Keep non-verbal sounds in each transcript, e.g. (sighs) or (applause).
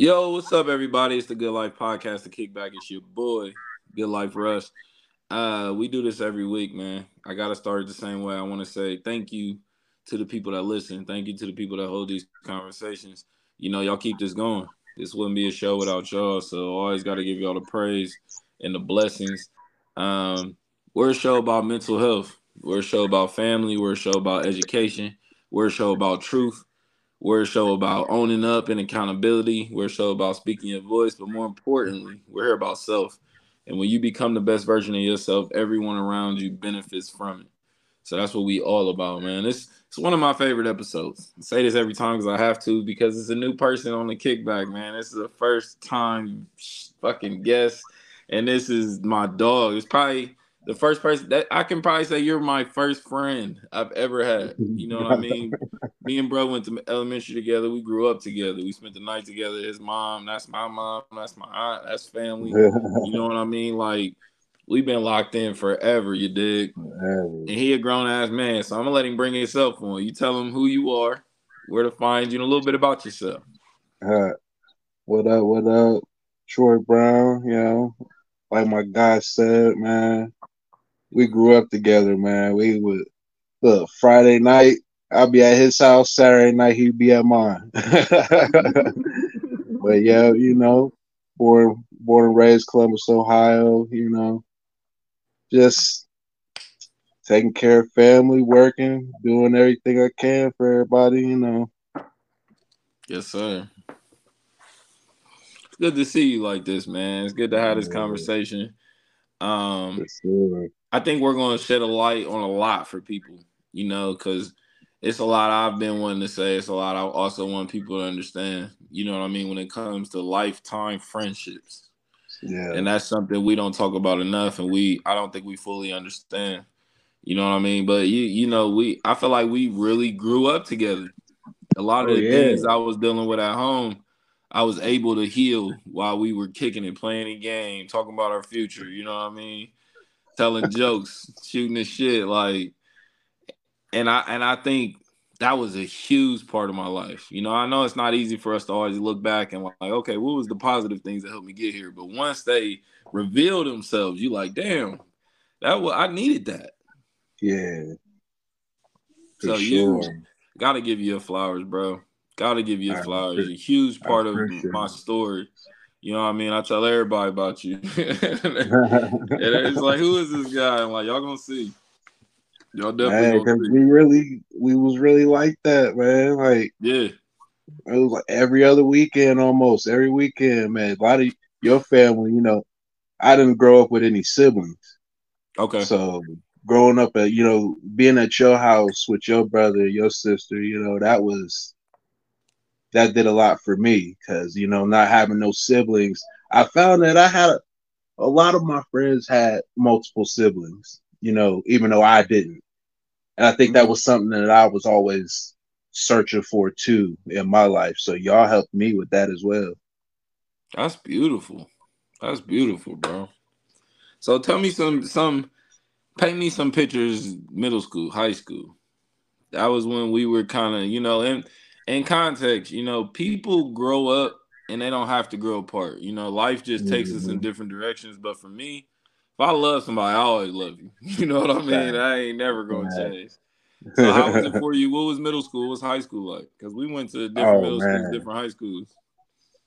Yo, what's up, everybody? It's the Good Life Podcast, the Kickback. It's your boy, Good Life Russ. Uh, we do this every week, man. I gotta start the same way. I want to say thank you to the people that listen. Thank you to the people that hold these conversations. You know, y'all keep this going. This wouldn't be a show without y'all. So always got to give y'all the praise and the blessings. Um, we're a show about mental health. We're a show about family. We're a show about education. We're a show about truth. We're a show about owning up and accountability. We're a show about speaking your voice, but more importantly, we're here about self. And when you become the best version of yourself, everyone around you benefits from it. So that's what we all about, man. It's it's one of my favorite episodes. I say this every time because I have to because it's a new person on the kickback, man. This is the first time fucking guest, and this is my dog. It's probably the first person that I can probably say you're my first friend I've ever had. You know what I mean? (laughs) Me and bro went to elementary together. We grew up together. We spent the night together. His mom, that's my mom, that's my aunt, that's family. (laughs) You know what I mean? Like we've been locked in forever, you dig? And he a grown ass man. So I'm gonna let him bring himself on. You tell him who you are, where to find you, and a little bit about yourself. Uh, what up, what up? Troi Brown, you know, like my guy said, man, we grew up together, man. We would look Friday night. I'll be at his house. Saturday night, he'd be at mine. (laughs) but yeah, you know, born born and raised Columbus, Ohio. You know, just taking care of family, working, doing everything I can for everybody. You know. Yes, sir. It's good to see you like this, man. It's good to have this conversation. Um, yes, I think we're going to shed a light on a lot for people, you know, because it's a lot I've been wanting to say. It's a lot I also want people to understand, you know what I mean, when it comes to lifetime friendships. Yeah. And that's something we don't talk about enough and we I don't think we fully understand. You know what I mean? But you you know, we I feel like we really grew up together. A lot of oh, the yeah. things I was dealing with at home, I was able to heal while we were kicking and playing a game, talking about our future, you know what I mean? Telling jokes, shooting the shit, like, and I and I think that was a huge part of my life. You know, I know it's not easy for us to always look back and like, okay, what was the positive things that helped me get here? But once they reveal themselves, you like, damn, that was I needed that. Yeah. So sure. you gotta give you your flowers, bro. Gotta give you your flowers. A huge part of my story. You know what I mean? I tell everybody about you. (laughs) and it's like, who is this guy? I'm like, y'all gonna see. Y'all definitely man, we really we was really like that, man. Like yeah. It was like every other weekend almost, every weekend, man. A lot of your family, you know, I didn't grow up with any siblings. Okay. So growing up at, you know, being at your house with your brother, your sister, you know, that was that did a lot for me because you know not having no siblings i found that i had a, a, lot of my friends had multiple siblings you know even though i didn't. And i think that was something that i was always searching for too in my life. So y'all helped me with that as well. That's beautiful. That's beautiful bro. So tell me some some paint me some pictures middle school high school. That was when we were kind of you know and in context, you know, people grow up and they don't have to grow apart. You know, life just takes mm-hmm. us in mm-hmm. different directions. But for me, if I love somebody, I always love you. (laughs) You know what I mean? I ain't never gonna change. (laughs) So how was it for you? What was middle school? What was high school like? Because we went to different oh, middle man. schools, different high schools.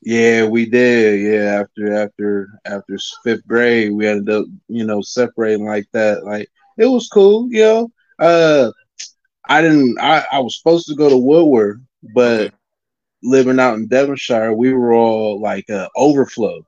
Yeah, we did. Yeah, after after after fifth grade, we ended up, you know, separating like that. Like it was cool, you know. Uh I didn't I, I was supposed to go to Woodward, but living out in Devonshire, we were all like uh, overflow.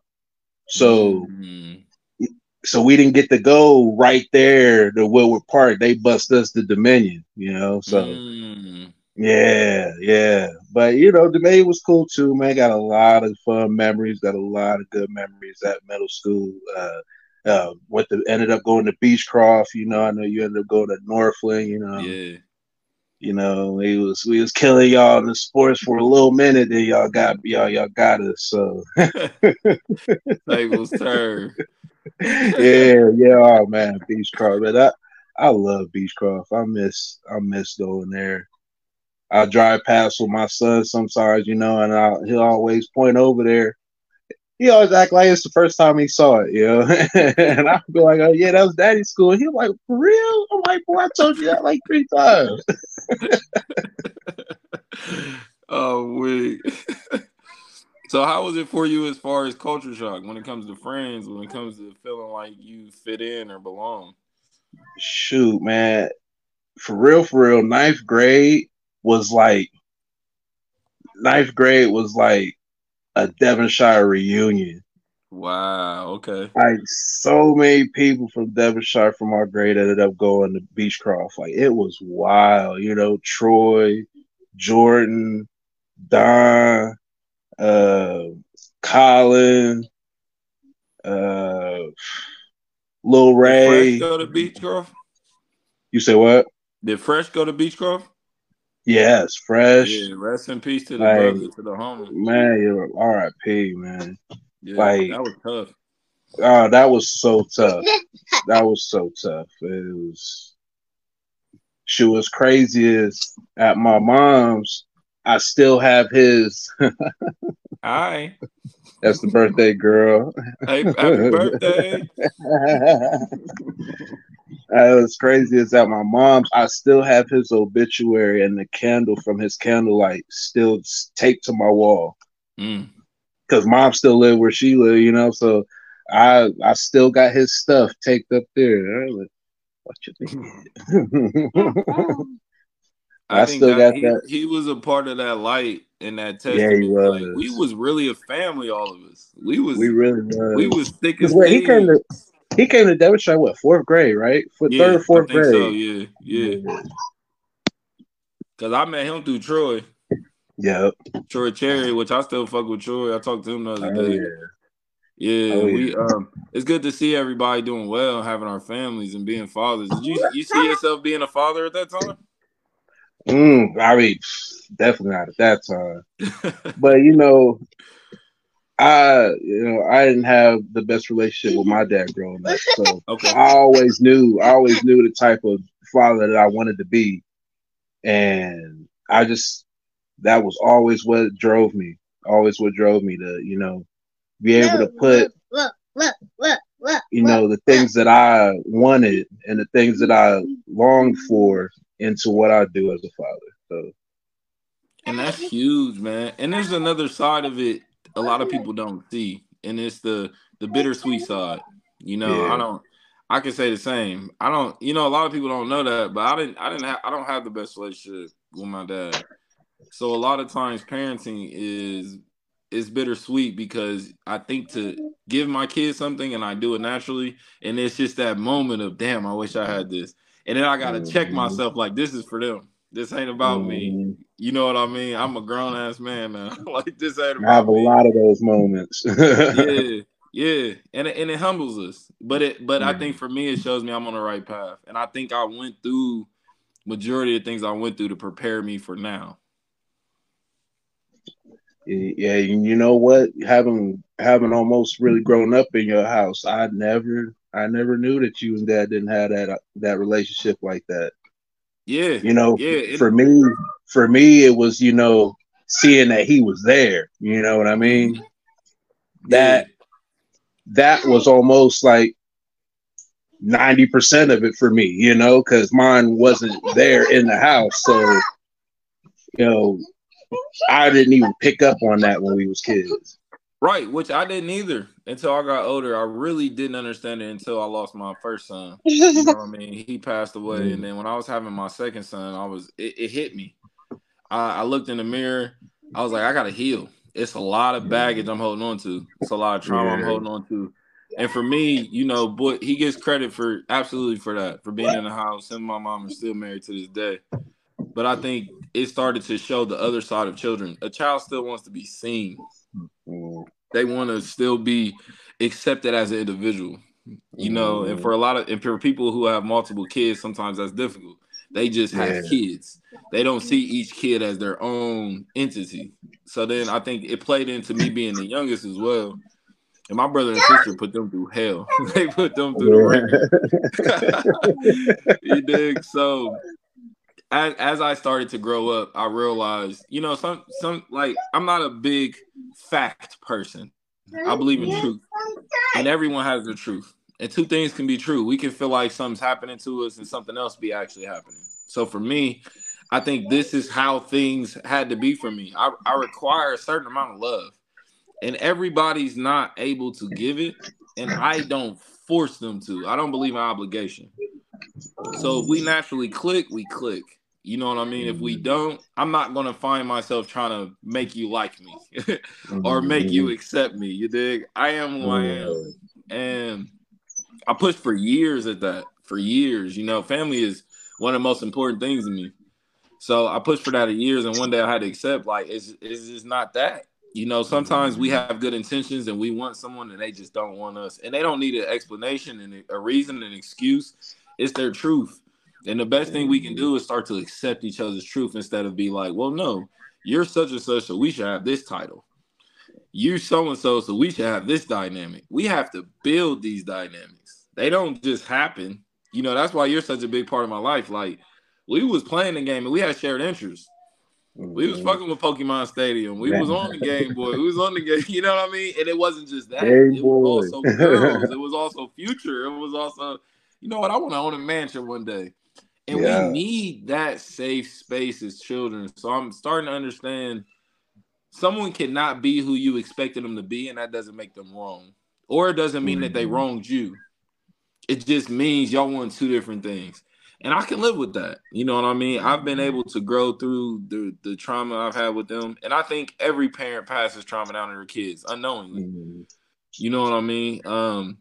So mm-hmm. so we didn't get to go right there to Woodward Park. They bust us to Dominion, you know. So mm. yeah, yeah. But you know, Dominion was cool too, man. Got a lot of fun memories, got a lot of good memories at middle school. Uh uh, went to ended up going to Beechcroft. You know, I know you ended up going to Northland. You know, yeah. You know, we was we was killing y'all in the sports for a little minute, then y'all got y'all y'all got us. So (laughs) tables turn. (laughs) yeah, yeah, oh man, Beechcroft. But I I love Beechcroft. I miss I miss going there. I drive past with my son sometimes, you know, and I, he'll always point over there. He always act like it's the first time he saw it, you know. (laughs) and I'll be like, "Oh yeah, that was Daddy's school." He's like, "For real?" I'm like, "Boy, I told you that like three times." (laughs) oh wait. (laughs) so how was it for you as far as culture shock when it comes to friends, when it comes to feeling like you fit in or belong? Shoot, man. For real, for real, ninth grade was like ninth grade was like a Devonshire reunion. Wow. Okay. Like so many people from Devonshire from our grade ended up going to Beechcroft. Like it was wild. You know, Troy, Jordan, Don, uh, Colin, uh, Lil Ray. Did Fresh go to Beechcroft? You say what? Did Fresh go to Beechcroft? Yes, fresh. Yeah, rest in peace to the like, brother, to the homie. Man, you're R.I.P. Man. Yeah, like that was tough. Oh, that was so tough. that was so tough. It was. She was crazy as at my mom's. I still have his. (laughs) Hi. That's the birthday girl. Hey, happy birthday. (laughs) Uh, was crazy is that my mom's, I still have his obituary and the candle from his candlelight still taped to my wall. Mm. Cause mom still lived where she lived, you know. So I I still got his stuff taped up there. Like, what you think? (laughs) I, I still got he, that. He was a part of that light in that testament. Yeah, he was. Like, we was really a family, all of us. We was. We really was. We was thick as he came to he came to Devonshire what fourth grade, right? For yeah, third, fourth grade. So, yeah, yeah. Cause I met him through Troy. Yep. Troy Cherry, which I still fuck with Troy. I talked to him the other oh, day. Yeah. Yeah, oh, we yeah. um it's good to see everybody doing well, having our families and being fathers. Did you you see yourself being a father at that time? Mm, I mean, definitely not at that time. (laughs) but you know, I, you know, I didn't have the best relationship with my dad growing up, so (laughs) okay. I always knew, I always knew the type of father that I wanted to be, and I just that was always what drove me, always what drove me to, you know, be able to put, you know, the things that I wanted and the things that I longed for into what I do as a father. So, and that's huge, man. And there's another side of it a lot of people don't see, and it's the the bittersweet side. You know, yeah. I don't. I can say the same. I don't. You know, a lot of people don't know that, but I didn't. I didn't. Have, I don't have the best relationship with my dad. So a lot of times, parenting is is bittersweet because I think to give my kids something and I do it naturally, and it's just that moment of damn, I wish I had this, and then I gotta mm-hmm. check myself like this is for them. This ain't about mm-hmm. me. You know what I mean? I'm a grown ass man now. (laughs) like this ain't about I have me. a lot of those moments. (laughs) yeah, yeah, and it, and it humbles us. But it but mm-hmm. I think for me it shows me I'm on the right path, and I think I went through majority of things I went through to prepare me for now. Yeah, you know what? Having having almost really grown up in your house, I never I never knew that you and dad didn't have that that relationship like that. Yeah. You know, yeah, for me, for me, it was, you know, seeing that he was there. You know what I mean? That that was almost like 90% of it for me, you know, because mine wasn't there in the house. So, you know, I didn't even pick up on that when we was kids. Right, which I didn't either until I got older. I really didn't understand it until I lost my first son. You know what I mean? He passed away, mm. and then when I was having my second son, I was it, it hit me. I, I, looked in the mirror. I was like, I gotta heal. It's a lot of baggage I'm holding on to. It's a lot of trauma yeah. I'm holding on to. And for me, you know, boy, he gets credit for absolutely for that, for being in the house. Him and my mom are still married to this day. But I think it started to show the other side of children. A child still wants to be seen. Mm. They want to still be accepted as an individual, you know. And for a lot of and for people who have multiple kids, sometimes that's difficult. They just have yeah. kids. They don't see each kid as their own entity. So then I think it played into me being the youngest as well. And my brother and sister put them through hell. (laughs) they put them through the ringer. (laughs) you dig? So as as I started to grow up, I realized, you know, some some like I'm not a big fact person. I believe in truth, and everyone has their truth. And two things can be true. We can feel like something's happening to us, and something else be actually happening. So for me, I think this is how things had to be for me. I, I require a certain amount of love, and everybody's not able to give it, and I don't force them to. I don't believe in obligation. So if we naturally click, we click. You know what I mean? If we mm-hmm. don't, I'm not gonna find myself trying to make you like me (laughs) or make you mm-hmm. accept me. You dig? I am who I am, and I pushed for years at that. For years, you know, family is one of the most important things to me. So I pushed for that years, and one day I had to accept like it's it's just not that. You know, sometimes we mm-hmm. have good intentions and we want someone and they just don't want us, and they don't need an explanation and a reason, an excuse. It's their truth. And the best thing we can do is start to accept each other's truth instead of be like, well, no, you're such and such, so we should have this title. You're so and so, so we should have this dynamic. We have to build these dynamics. They don't just happen. You know, that's why you're such a big part of my life. Like we was playing the game and we had shared interests. We was mm-hmm. fucking with Pokemon Stadium. We was on the (laughs) Game Boy. We was on the game. (laughs) You know what I mean? And it wasn't just that. Game it was also girls. (laughs) it was also future. It was also, you know what? I want to own a mansion one day. And yeah. we need that safe space as children. So I'm starting to understand someone cannot be who you expected them to be, and that doesn't make them wrong. Or it doesn't mean mm-hmm. that they mm-hmm. wronged you. It just means y'all want two different things and I can live with that. You know what I mean? I've been able to grow through the the trauma I've had with them, and I think every parent passes trauma down to their kids unknowingly. Mm-hmm. You know what I mean? Um,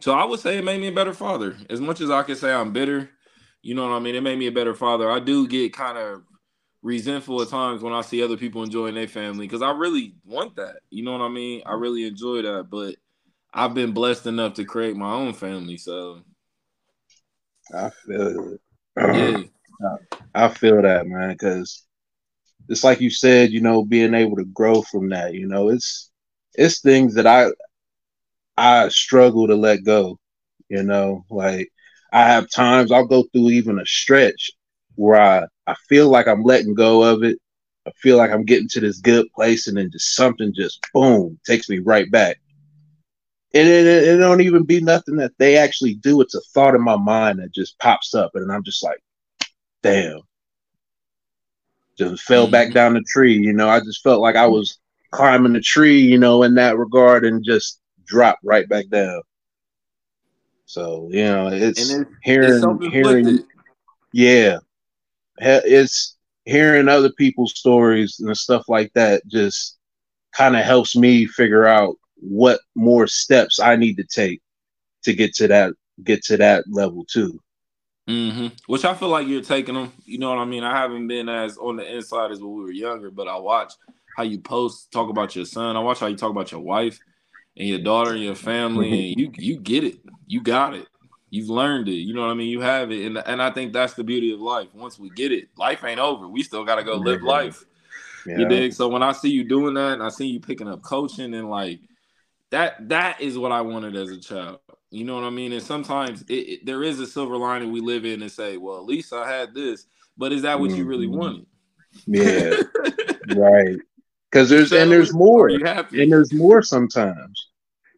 so I would say it made me a better father. As much as I can say I'm bitter, you know what I mean? It made me a better father. I do get kind of resentful at times when I see other people enjoying their family because I really want that. You know what I mean? I really enjoy that, but I've been blessed enough to create my own family, so I feel it. Yeah. (clears throat) I feel that, man, because it's like you said, you know, being able to grow from that, you know, it's it's things that I I struggle to let go, you know, like I have times I'll go through even a stretch where I, I feel like I'm letting go of it. I feel like I'm getting to this good place and then just something just boom takes me right back and it, it, it, don't even be nothing that they actually do. It's a thought in my mind that just pops up, and I'm just like, damn. Just fell mm-hmm. back down the tree. You know, I just felt like I was climbing the tree, you know, in that regard, and just dropped right back down. So you know, it's, it's hearing, it's hearing, yeah, it's hearing other people's stories and stuff like that. Just kind of helps me figure out what more steps I need to take to get to that get to that level too. Mm-hmm. Which I feel like you're taking them. You know what I mean? I haven't been as on the inside as when we were younger, but I watch how you post, talk about your son. I watch how you talk about your wife and your daughter and your family, and you you get it. You got it. You've learned it. You know what I mean? You have it, and and I think that's the beauty of life. Once we get it, life ain't over. We still got to go live life. Yeah. You dig? So when I see you doing that, and I see you picking up coaching, and like that that is what I wanted as a child. You know what I mean? And sometimes it, it, there is a silver lining we live in and say, well, at least I had this. But is that what mm-hmm. you really mm-hmm. wanted? Yeah, (laughs) right. Because there's and there's more, and there's more sometimes.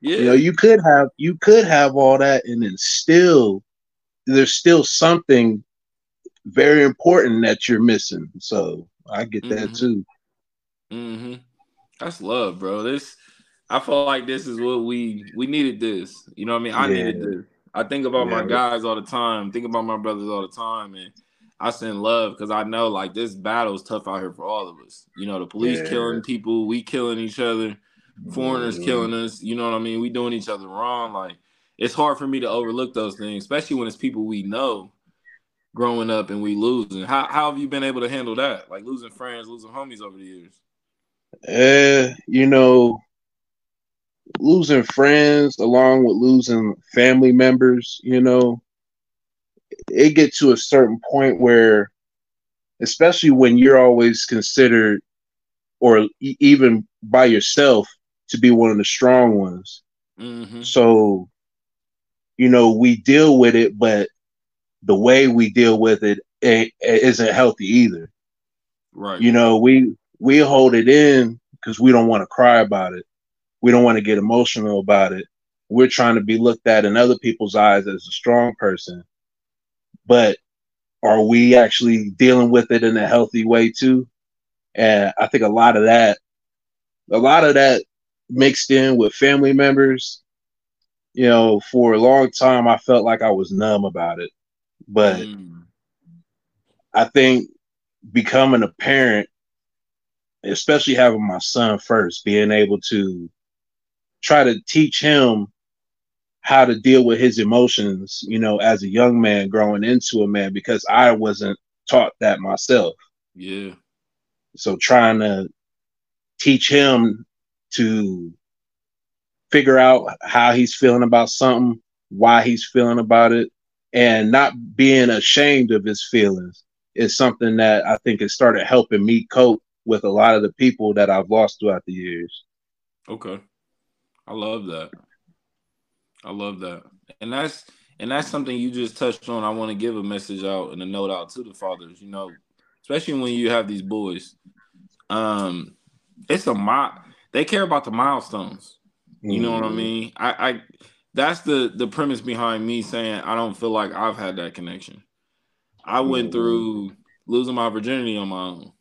Yeah, you know, you could have you could have all that, and then still there's still something very important that you're missing. So I get mm-hmm. that too. Mm-hmm. That's love, bro. This I feel like this is what we we needed. This, you know, what I mean, I yeah. needed this. I think about yeah. my guys all the time. Think about my brothers all the time, and I send love because I know like this battle is tough out here for all of us. You know, the police yeah. killing people, we killing each other, foreigners mm-hmm. killing us. You know what I mean? We doing each other wrong. Like it's hard for me to overlook those things, especially when it's people we know growing up and we losing. How how have you been able to handle that? Like losing friends, losing homies over the years. Uh, you know, losing friends along with losing family members, you know, it gets to a certain point where, especially when you're always considered, or even by yourself, to be one of the strong ones. Mm-hmm. So, you know, we deal with it, but the way we deal with it it, it isn't healthy either. Right. You know, we we hold it in because we don't want to cry about it. We don't want to get emotional about it. We're trying to be looked at in other people's eyes as a strong person. But are we actually dealing with it in a healthy way too? And I think a lot of that, a lot of that mixed in with family members, you know, for a long time I felt like I was numb about it. But mm. I think becoming a parent, especially having my son first, being able to try to teach him how to deal with his emotions, you know, as a young man growing into a man because I wasn't taught that myself. Yeah. So trying to teach him to figure out how he's feeling about something, why he's feeling about it, and not being ashamed of his feelings is something that I think has started helping me cope with a lot of the people that I've lost throughout the years. Okay. I love that. I love that. And that's and that's something you just touched on. I want to give a message out and a note out to the fathers, you know, especially when you have these boys. Um it's a mi- they care about the milestones. You know what I mm-hmm. mean? I, I that's the the premise behind me saying I don't feel like I've had that connection. I went mm-hmm. through losing my virginity on my own.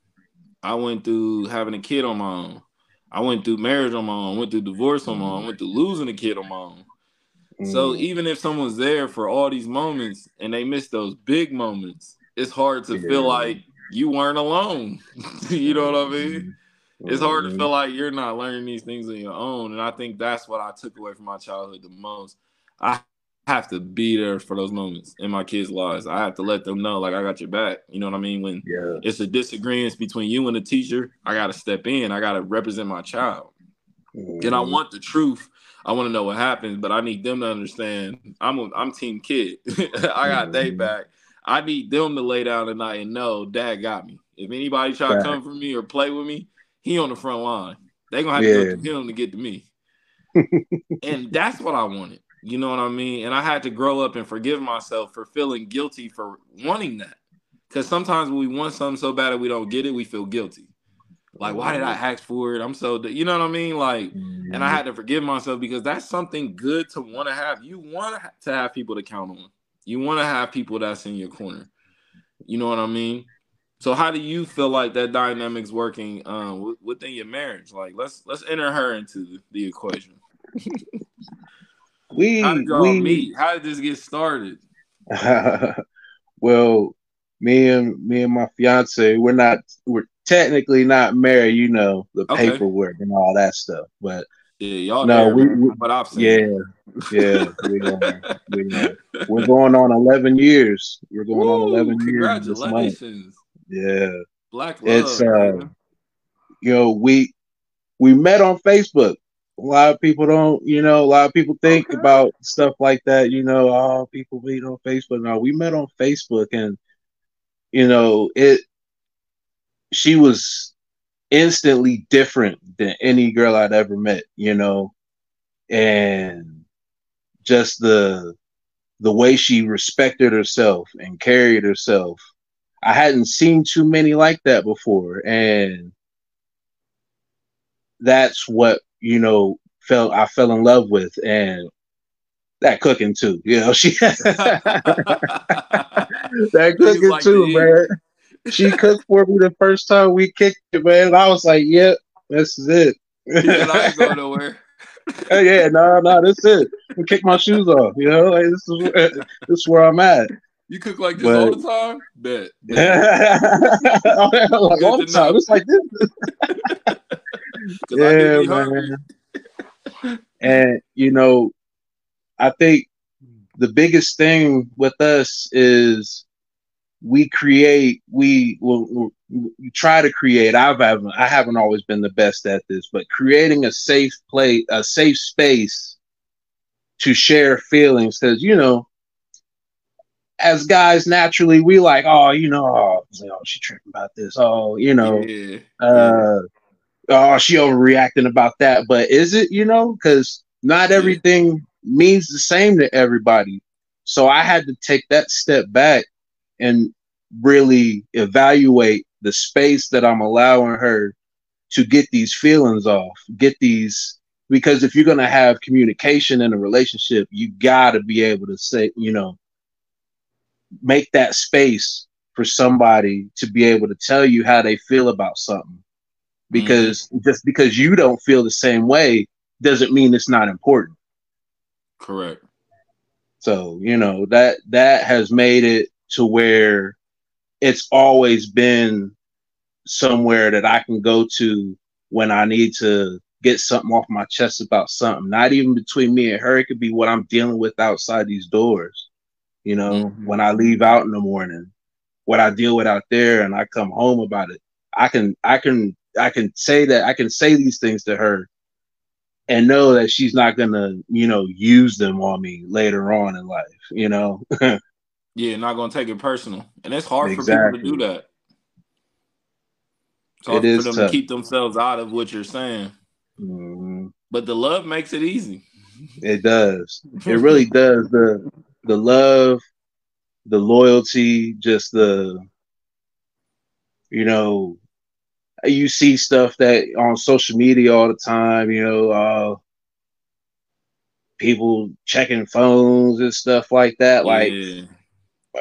I went through having a kid on my own. I went through marriage on my own. Went through divorce on my own. Went through losing a kid on my own. So mm-hmm. even if someone's there for all these moments and they miss those big moments, it's hard to yeah. feel like you weren't alone. (laughs) you know what I mean? It's hard to feel like you're not learning these things on your own. And I think that's what I took away from my childhood the most. I have to be there for those moments in my kids' lives. I have to let them know, like, I got your back. You know what I mean? When yeah. it's a disagreement between you and the teacher, I got to step in. I got to represent my child. Mm-hmm. And I mm-hmm. want the truth. I want to know what happens, but I need them to understand I'm a, I'm team kid. (laughs) I got mm-hmm. they back. I need them to lay down tonight and know dad got me. If anybody try to come for me or play with me, he on the front line. They gonna have yeah. to go to him to get to me. and that's what I wanted. You know what I mean? And I had to grow up and forgive myself for feeling guilty for wanting that. Because sometimes when we want something so bad that we don't get it, we feel guilty. Like, why did I mm-hmm. ask for it? I'm so, you know what I mean? Like, mm-hmm. and I had to forgive myself because that's something good to want to have. You want to have people to count on. You want to have people that's in your corner. You know what I mean? So, how do you feel like that dynamic's working um, within your marriage? Like, let's let's enter her into the equation. (laughs) we how did y'all we, meet? How did this get started? (laughs) well, me and me and my fiance, we're not we're technically not married. You know the okay. paperwork and all that stuff, but yeah, y'all no, there, we, we what I've seen. Yeah, yeah, we (laughs) are, we are. We're going on eleven years. We're going Woo, on eleven years. Congratulations! Yeah, Black love. It's uh, you know we we met on Facebook a lot of people don't, you know, a lot of people think okay. about stuff like that, you know, oh, people meet on Facebook. No, we met on Facebook and, you know, it, she was instantly different than any girl I'd ever met, you know, and just the, the way she respected herself and carried herself. I hadn't seen too many like that before. And that's what you know, felt I fell in love with, and that cooking too. You know, she (laughs) that cooking like too, man. She cooked for me the first time we kicked it, man. I was like, "Yep, this is it." I ain't going (laughs) nowhere. Uh, yeah, no, no, that's it. I kick my shoes off. You know, like this is this is where I'm at. You cook like this but, all the time? Bet. (laughs) bet. like all the time. It's like this. (laughs) yeah, man. and you know, I think the biggest thing with us is we create we will we try to create i've haven't i haven't always been the best at this but creating a safe place a safe space to share feelings because you know as guys naturally we like oh you know oh, oh she tripping about this oh you know yeah. uh oh, she overreacting about that. But is it, you know, because not everything means the same to everybody. So I had to take that step back and really evaluate the space that I'm allowing her to get these feelings off, get these because if you're going to have communication in a relationship, you got to be able to say, you know, make that space for somebody to be able to tell you how they feel about something. Because mm-hmm. just because you don't feel the same way doesn't mean it's not important. Correct. So, you know, that that has made it to where it's always been somewhere that I can go to when I need to get something off my chest about something. Not even between me and her. It could be what I'm dealing with outside these doors. You know, mm-hmm. when I leave out in the morning, what I deal with out there, and I come home about it. I can, I can, I can say that I can say these things to her, and know that she's not gonna, you know, use them on me later on in life. You know. (laughs) yeah, not gonna take it personal, and it's hard exactly. for people to do that. It's hard it for them tough. to keep themselves out of what you're saying. Mm-hmm. But the love makes it easy. It does. It (laughs) really does. The the love, the loyalty, just the you know, you see stuff that on social media all the time, you know, uh people checking phones and stuff like that. Yeah. Like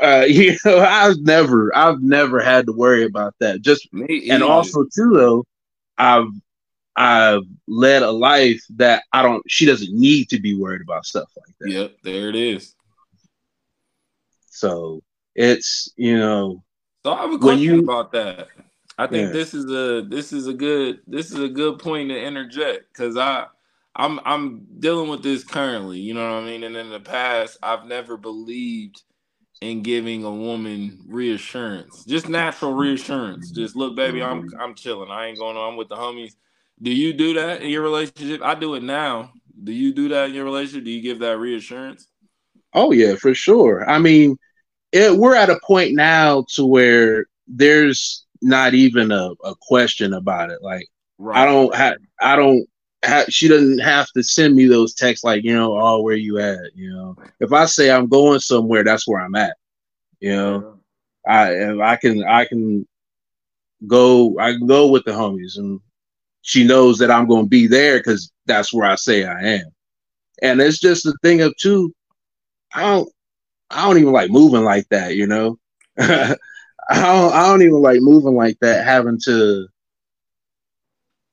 uh, (laughs) you know, I've never, I've never had to worry about that. Just and also too, though, I've I've led a life that I don't. She doesn't need to be worried about stuff like that. Yep, there it is. So it's you know. So I have a question you, about that. I think yeah. this is a this is a good this is a good point to interject because I I'm I'm dealing with this currently. You know what I mean? And in the past, I've never believed in giving a woman reassurance, just natural reassurance. Just look, baby, I'm mm-hmm. I'm chilling. I ain't going on. I'm with the homies. Do you do that in your relationship? I do it now. Do you do that in your relationship? Do you give that reassurance? Oh yeah, for sure. I mean, it, we're at a point now to where there's not even a, a question about it. Like right. I don't have, I don't have, she doesn't have to send me those texts like, you know, oh, where you at? You know, if I say I'm going somewhere, that's where I'm at. You know, I I can I can go I can go with the homies and she knows that I'm going to be there because that's where I say I am. And it's just a thing of two. I don't, I don't even like moving like that, you know. (laughs) I don't, I don't even like moving like that. Having to,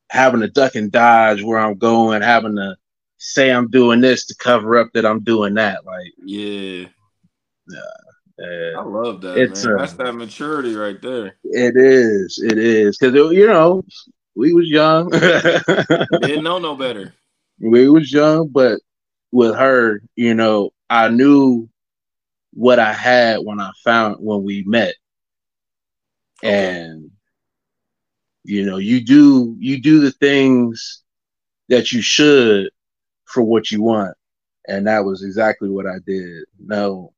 having to duck and dodge where I'm going, having to say I'm doing this to cover up that I'm doing that. Like, yeah, yeah. I love that. It's man. Uh, that's that maturity right there. It is. It is because you know we was young. (laughs) Didn't know no better. We was young, but with her, you know, I knew what I had when I found when we met. Okay. And you know, you do you do the things that you should for what you want. And that was exactly what I did. No,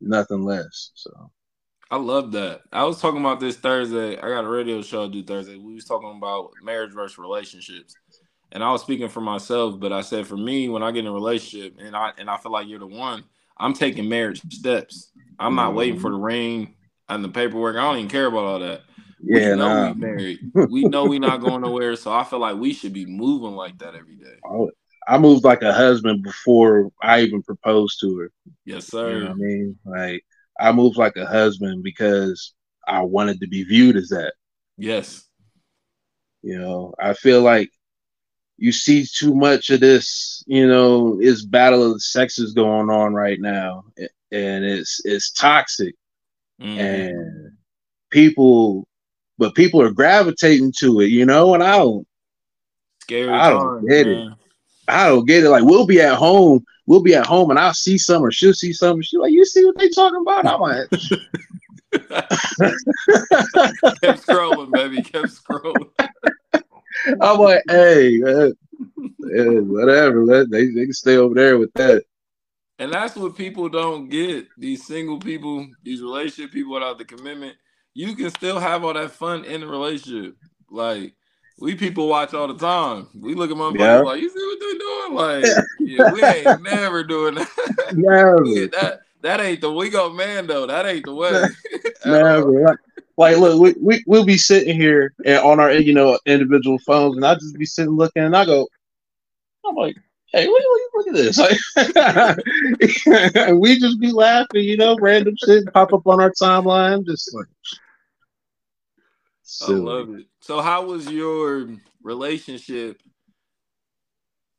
nothing less. So I love that. I was talking about this Thursday. I got a radio show to do Thursday. We was talking about marriage versus relationships. And I was speaking for myself, but I said for me, when I get in a relationship and I and I feel like you're the one, I'm taking marriage steps. I'm not waiting for the mm-hmm. ring and the paperwork. I don't even care about all that. Yeah, we know nah. we married. we know we not going nowhere. So I feel like we should be moving like that every day. (laughs) Oh, I moved like a husband before I even proposed to her. Yes, sir. You know I mean? Like I moved like a husband because I wanted to be viewed as that. Yes. You know, I feel like you see too much of this, you know, this battle of the sexes going on right now. And it's it's toxic. Mm-hmm. And people but people are gravitating to it, you know, and I don't Scary I don't time, get man. it. I don't get it. Like we'll be at home we'll be at home and I'll see some or she'll see some. She's like, you see what they talking about? I'm like, (laughs) (laughs) kept scrolling, baby. Kept scrolling. (laughs) (laughs) I'm like, hey, man, whatever. Let, they, they can stay over there with that. And that's what people don't get. These single people, these relationship people without the commitment, you can still have all that fun in the relationship. Like we people watch all the time. We look at my yeah. like, you see what they're doing? Like, yeah, we ain't (laughs) never doing that. Never. (laughs) that that ain't the we go man though. That ain't the way. Never. Like, look, we, we we'll be sitting here and on our you know individual phones, and I just be sitting looking, and I go, I'm like, hey, look, look, look at this. Like, (laughs) we just be laughing, you know, random shit pop up on our timeline, just like. Silly. I love it. So, how was your relationship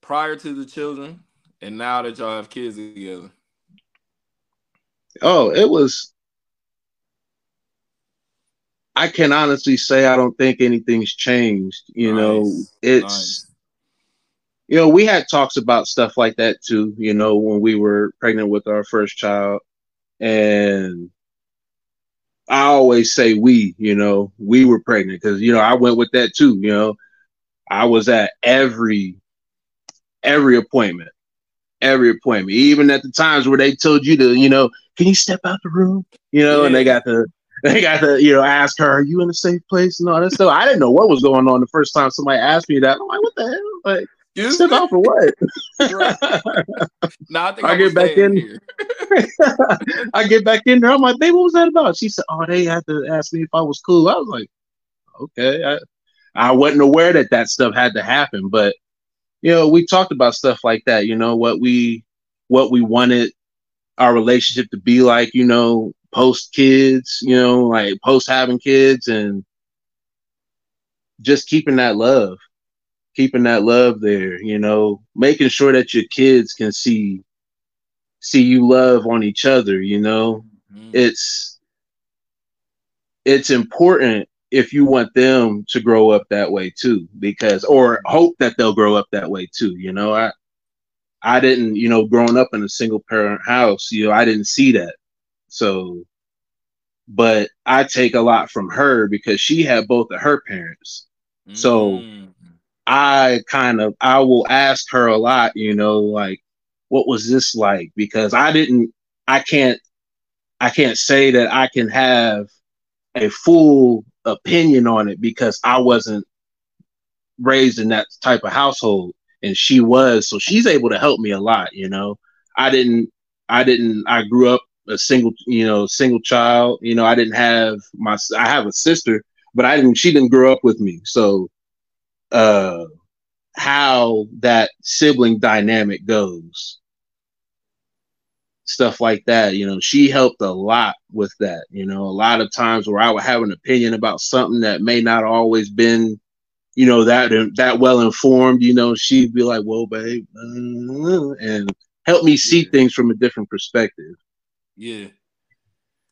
prior to the children, and now that y'all have kids together? Oh, it was. I can honestly say I don't think anything's changed. You nice. know, it's. Nice. You know, we had talks about stuff like that too. You know, when we were pregnant with our first child, and I always say we. You know, we were pregnant because you know I went with that too. You know, I was at every every appointment every appointment, even at the times where they told you to, you know, can you step out the room? You know, yeah. and they got to (laughs) they got to, you know, ask her, are you in a safe place and all that stuff. I didn't know what was going on the first time somebody asked me that. I'm like, what the hell? Like, step me? out for what? (laughs) no, I, I get back in. (laughs) I get back in there. I'm like, babe, what was that about? She said, oh, they had to ask me if I was cool. I was like, okay. I, I wasn't aware that that stuff had to happen, but you know, we talked about stuff like that. You know, what we what we wanted our relationship to be like, you know, post kids, you know, like post having kids and just keeping that love, keeping that love there, you know, making sure that your kids can see see you love on each other, you know. Mm-hmm. It's it's important if you want them to grow up that way too because or hope that they'll grow up that way too, you know. I I didn't, you know, growing up in a single parent house, you know, I didn't see that. So, but I take a lot from her because she had both of her parents. Mm. So I kind of, I will ask her a lot, you know, like, what was this like? Because I didn't, I can't, I can't say that I can have a full opinion on it because I wasn't raised in that type of household and she was so she's able to help me a lot you know i didn't i didn't i grew up a single you know single child. You know i didn't have my i have a sister but i didn't she didn't grow up with me. So uh how that sibling dynamic goes stuff like that you know she helped a lot with that you know. A lot of times where i would have an opinion about something that may not always been you know that that well informed you know she'd be like well babe uh, and help me see things from a different perspective yeah.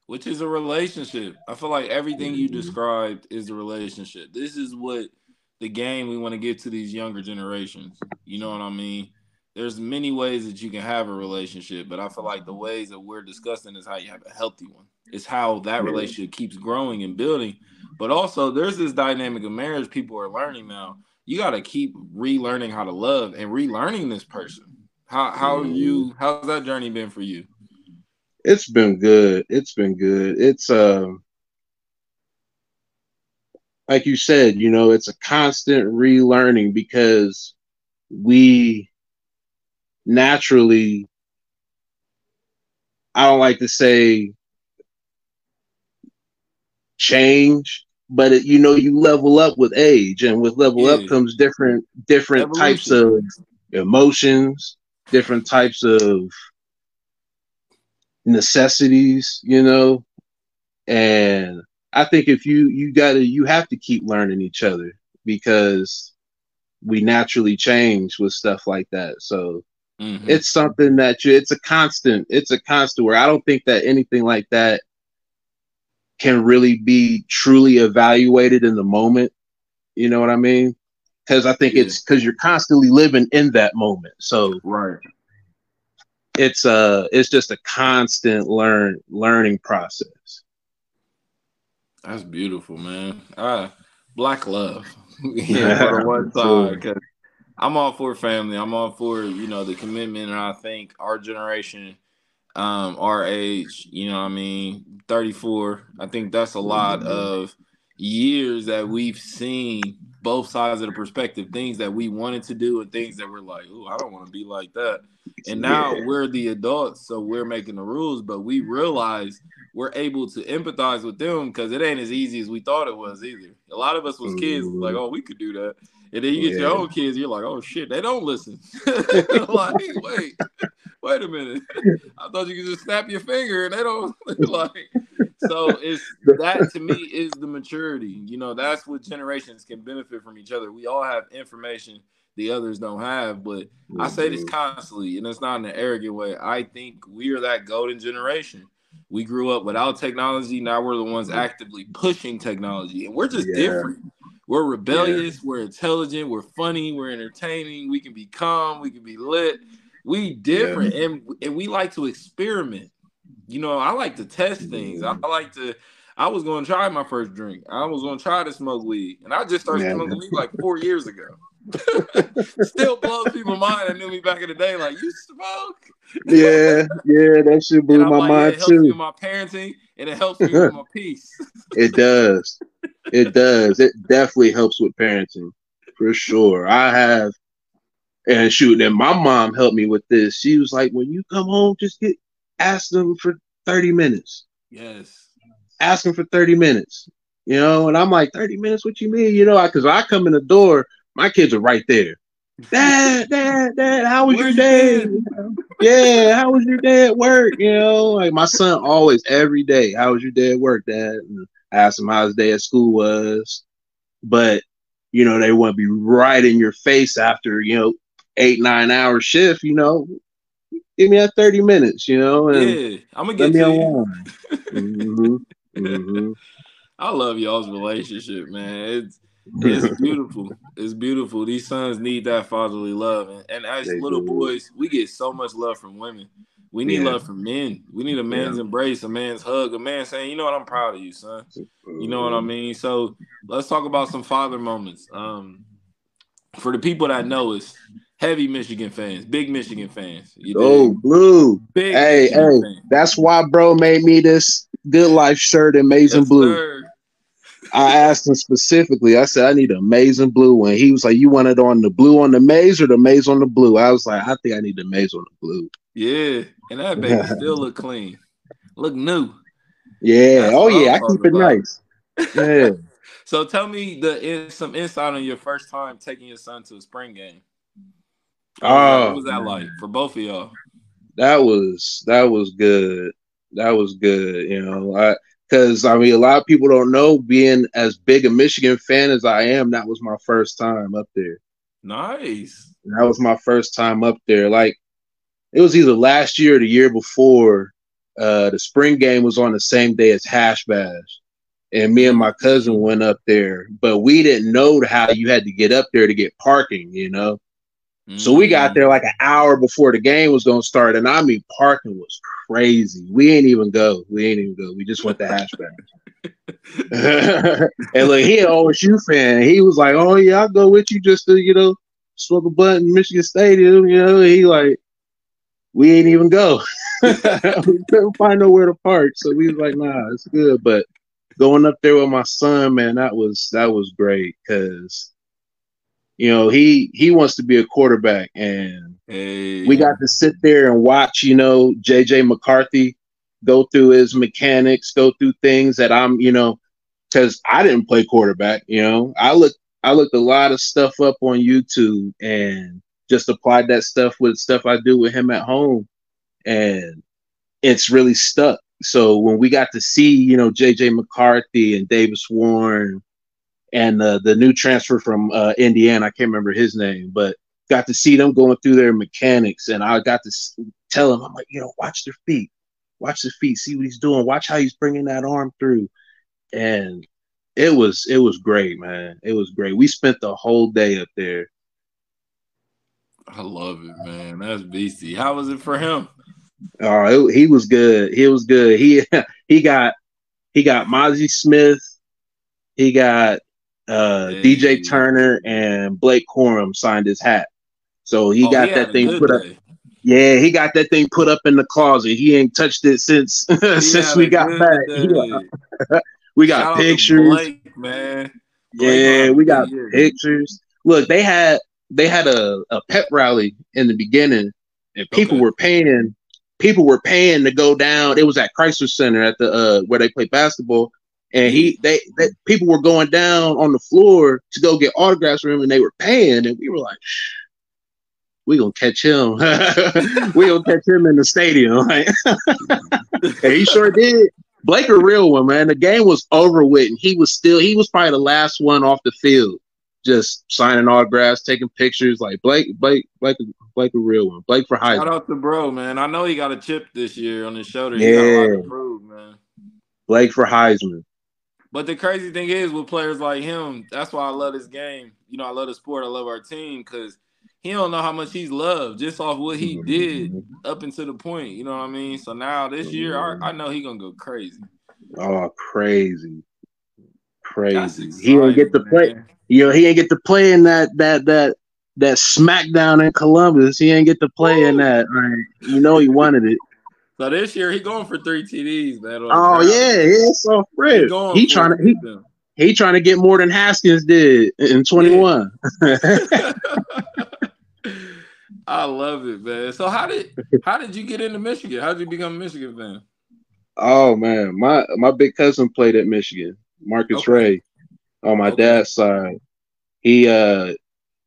Which is a relationship. I feel like everything you mm-hmm. described is a relationship. This is what the game we want to get to these younger generations. You know what i mean? There's many ways that you can have a relationship but i feel like the ways that we're discussing is how you have a healthy one. It's how that relationship keeps growing and building. But also, there's this dynamic of marriage people are learning now. You got to keep relearning how to love and relearning this person. How how you how's that journey been for you? It's been good. It's been good. It's um like you said, you know, it's a constant relearning because we naturally I don't like to say change, but it, you know you level up with age and with level yeah. up comes different different Evolution. types of emotions different types of necessities you know and i think if you you gotta you have to keep learning each other because we naturally change with stuff like that so mm-hmm. it's something that you it's a constant it's a constant where i don't think that anything like that can really be truly evaluated in the moment. You know what I mean? Because I think yeah. it's because you're constantly living in that moment. So right, it's uh it's just a constant learn learning process. That's beautiful, man. Uh black love. (laughs) (laughs) yeah, for one side. I'm all for family. I'm all for you know the commitment, and I think our generation um our age you know i mean 34 i think that's a lot mm-hmm. of years that we've seen both sides of the perspective, things that we wanted to do and things that we're like, oh, I don't want to be like that. And now yeah. we're the adults, so we're making the rules, but we realize we're able to empathize with them because it ain't as easy as we thought it was either. A lot of us was kids like, mm-hmm. oh, we could do that. And then you get yeah. your own kids, you're like, oh shit, they don't listen. (laughs) (laughs) like, wait, wait a minute. (laughs) I thought you could just snap your finger and they don't (laughs) like (laughs) so it's that to me is the maturity. You know, that's what generations can benefit from each other. We all have information the others don't have, but mm-hmm. I say this mm-hmm. constantly, and it's not in an arrogant way. I think we are that golden generation. We grew up without technology. Now we're the ones mm-hmm. actively pushing technology, and we're just yeah. different. We're rebellious. Yeah. We're intelligent. We're funny. We're entertaining. We can be calm. We can be lit. We different, yeah. and and we like to experiment. You know, I like to test things. I mm-hmm. like to. I was going to try my first drink. I was going to try to smoke weed, and I just started smoking weed like four (laughs) years ago. (laughs) Still blows people mind that knew me back in the day. Like you smoke? yeah, yeah, that shit blew my like, mind yeah, it helps too. Me with my parenting, and it helps me with my (laughs) peace. it does. It does. It definitely helps with parenting for sure. I have, and shoot, and my mom helped me with this. She was like, "When you come home, just get ask them for thirty minutes." Yes. Ask them for thirty minutes. You know, and I'm like, 30 minutes? What you mean? You know, because I, I come in the door my kids are right there. (laughs) Dad, dad, dad, how was your day? yeah, how was your day at work? You know, like my son always every day, how was your day at work, dad? And I asked him how his day at school was. But you know, they want to be right in your face after, you know, eight, nine hour shift, you know. Give me that 30 minutes, you know. And yeah, I'm gonna get you. mm-hmm, mm-hmm. (laughs) I love y'all's relationship, man. It's it's (laughs) beautiful. It's beautiful. These sons need that fatherly love, and, and as they little do. boys, we get so much love from women. We need yeah. love from men. We need a man's yeah. embrace, a man's hug, a man saying, "You know what? I'm proud of you, son." You know what I mm-hmm. mean? So let's talk about some father moments. Um, for the people that know us, heavy Michigan fans, big Michigan fans. oh, blue. Big hey, Michigan hey, fans. that's why bro made me this good life shirt in Amazing yes, Blue. Sir. I asked him specifically. I said, I need an amazing blue one. He was like, You want it on the blue on the maize or the maize on the blue? I was like, I think I need the maize on the blue. Yeah. And that baby (laughs) still look clean. Look new. Yeah. That's oh yeah, I keep it about. nice. (laughs) Yeah. so tell me the some insight on your first time taking your son to a spring game. Oh, what was that like for both of y'all? That was that was good. That was good. You know, I because I mean, a lot of people don't know. Being as big a Michigan fan as I am, that was my first time up there. Nice. That was my first time up there. Like it was either last year or the year before. Uh, the spring game was on the same day as Hash Bash, and me and my cousin went up there, but we didn't know how you had to get up there to get parking. You know. So we got mm. there like an hour before the game was gonna start, and I mean parking was crazy. We ain't even go. We ain't even go. We just went to Hash Bash. (laughs) and look, he an OSU fan. He was like, "Oh yeah, I'll go with you just to you know smoke a butt in Michigan Stadium." You know, he like, we ain't even go. (laughs) we couldn't find nowhere to park, so we was like, "Nah, it's good." But going up there with my son, man, that was that was great because you know he he wants to be a quarterback. And hey. we got to sit there and watch you know jj mccarthy go through his mechanics go through things that i'm you know because i didn't play quarterback you know. I looked i looked a lot of stuff up on youtube and just applied that stuff with stuff i do with him at home. And it's really stuck. So when we got to see you know jj mccarthy and davis warren and uh, the new transfer from uh, Indiana. I can't remember his name, but got to see them going through their mechanics, and I got to tell him, I'm like, you know, watch their feet, watch the feet, see what he's doing, watch how he's bringing that arm through, and it was it was great, man. It was great. We spent the whole day up there. I love it, man. That's beastie. How was it for him? Oh, it, he was good. He was good. He (laughs) he got he got Mazi Smith. He got uh, hey. DJ Turner and Blake Corum signed his hat. So he oh, got he that thing put day. up. Yeah, he got that thing put up in the closet. He ain't touched it since (laughs) since we got back. (laughs) we got Shout pictures. Blake, man. Yeah, we got pictures. Look, they had they had a, a pep rally in the beginning, and people okay. were paying people were paying to go down. It was at Crisler Center at the uh where they play basketball. And he they, they people were going down on the floor to go get autographs from him and they were paying, and we were like, we gonna catch him. (laughs) we gonna catch him in the stadium. (laughs) (laughs) and he sure did. Blake a real one, man. The game was over with, and he was still he was probably the last one off the field, just signing autographs, taking pictures. Like Blake, Blake, Blake, Blake a real one. Blake for Heisman. Shout out to bro, man. I know he got a chip this year on his shoulder. He yeah. Prove, man. Blake for Heisman. But the crazy thing is with players like him, that's why I love this game. You know, I love the sport. I love our team because he don't know how much he's loved just off what he mm-hmm. did up until the point. You know what I mean? So now this year, I, mm-hmm. I know he gonna go crazy. Oh, crazy, crazy! He didn't get to play. You know, he ain't get to play in that that that that SmackDown in Columbus. He ain't get to play Ooh. in that. Right? You know, he wanted it. So this year he going for three TDs, man. Oh yeah, yeah. So Fred, he, he trying to he, he trying to get more than Haskins did in twenty one. Yeah. (laughs) I love it, man. So how did how did you get into Michigan? How did you become a Michigan fan? Oh man, my my big cousin played at Michigan, Marcus okay. Ray, on my okay. dad's side. He uh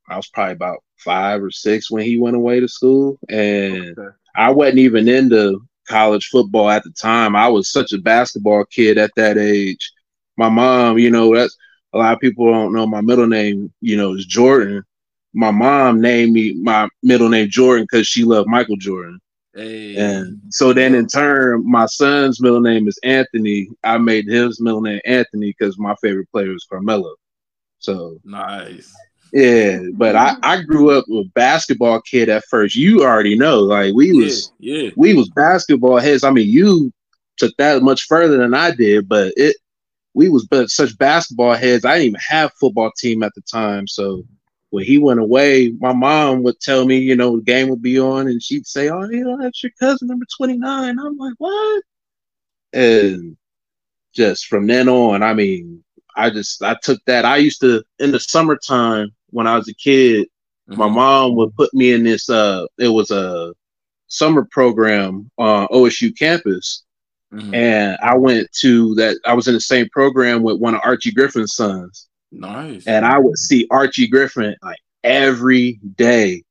I was probably about five or six when he went away to school, and okay. I wasn't even into college football at the time. I was such a basketball kid at that age. My mom, you know, that's a lot of people don't know my middle name, you know, is Jordan. My mom named me my middle name Jordan because she loved Michael Jordan. Hey. And so then in turn, my son's middle name is Anthony. I made his middle name Anthony because my favorite player is Carmelo. So nice. Yeah, but I, mm-hmm. I grew up with basketball kid at first. You already know, like we was yeah, yeah. we was basketball heads. I mean, you took that much further than I did, but it we was but such basketball heads. I didn't even have football team at the time. So when he went away, my mom would tell me, you know, the game would be on, and she'd say, "Oh, you know, that's your cousin number 29." I'm like, "What?" And just from then on, I mean, I just I took that. I used to in the summertime when I was a kid, mm-hmm. my mom would put me in this. Uh, it was a summer program on OSU campus, mm-hmm. and I went to that. I was in the same program with one of Archie Griffin's sons. Nice. And I would see Archie Griffin like every day.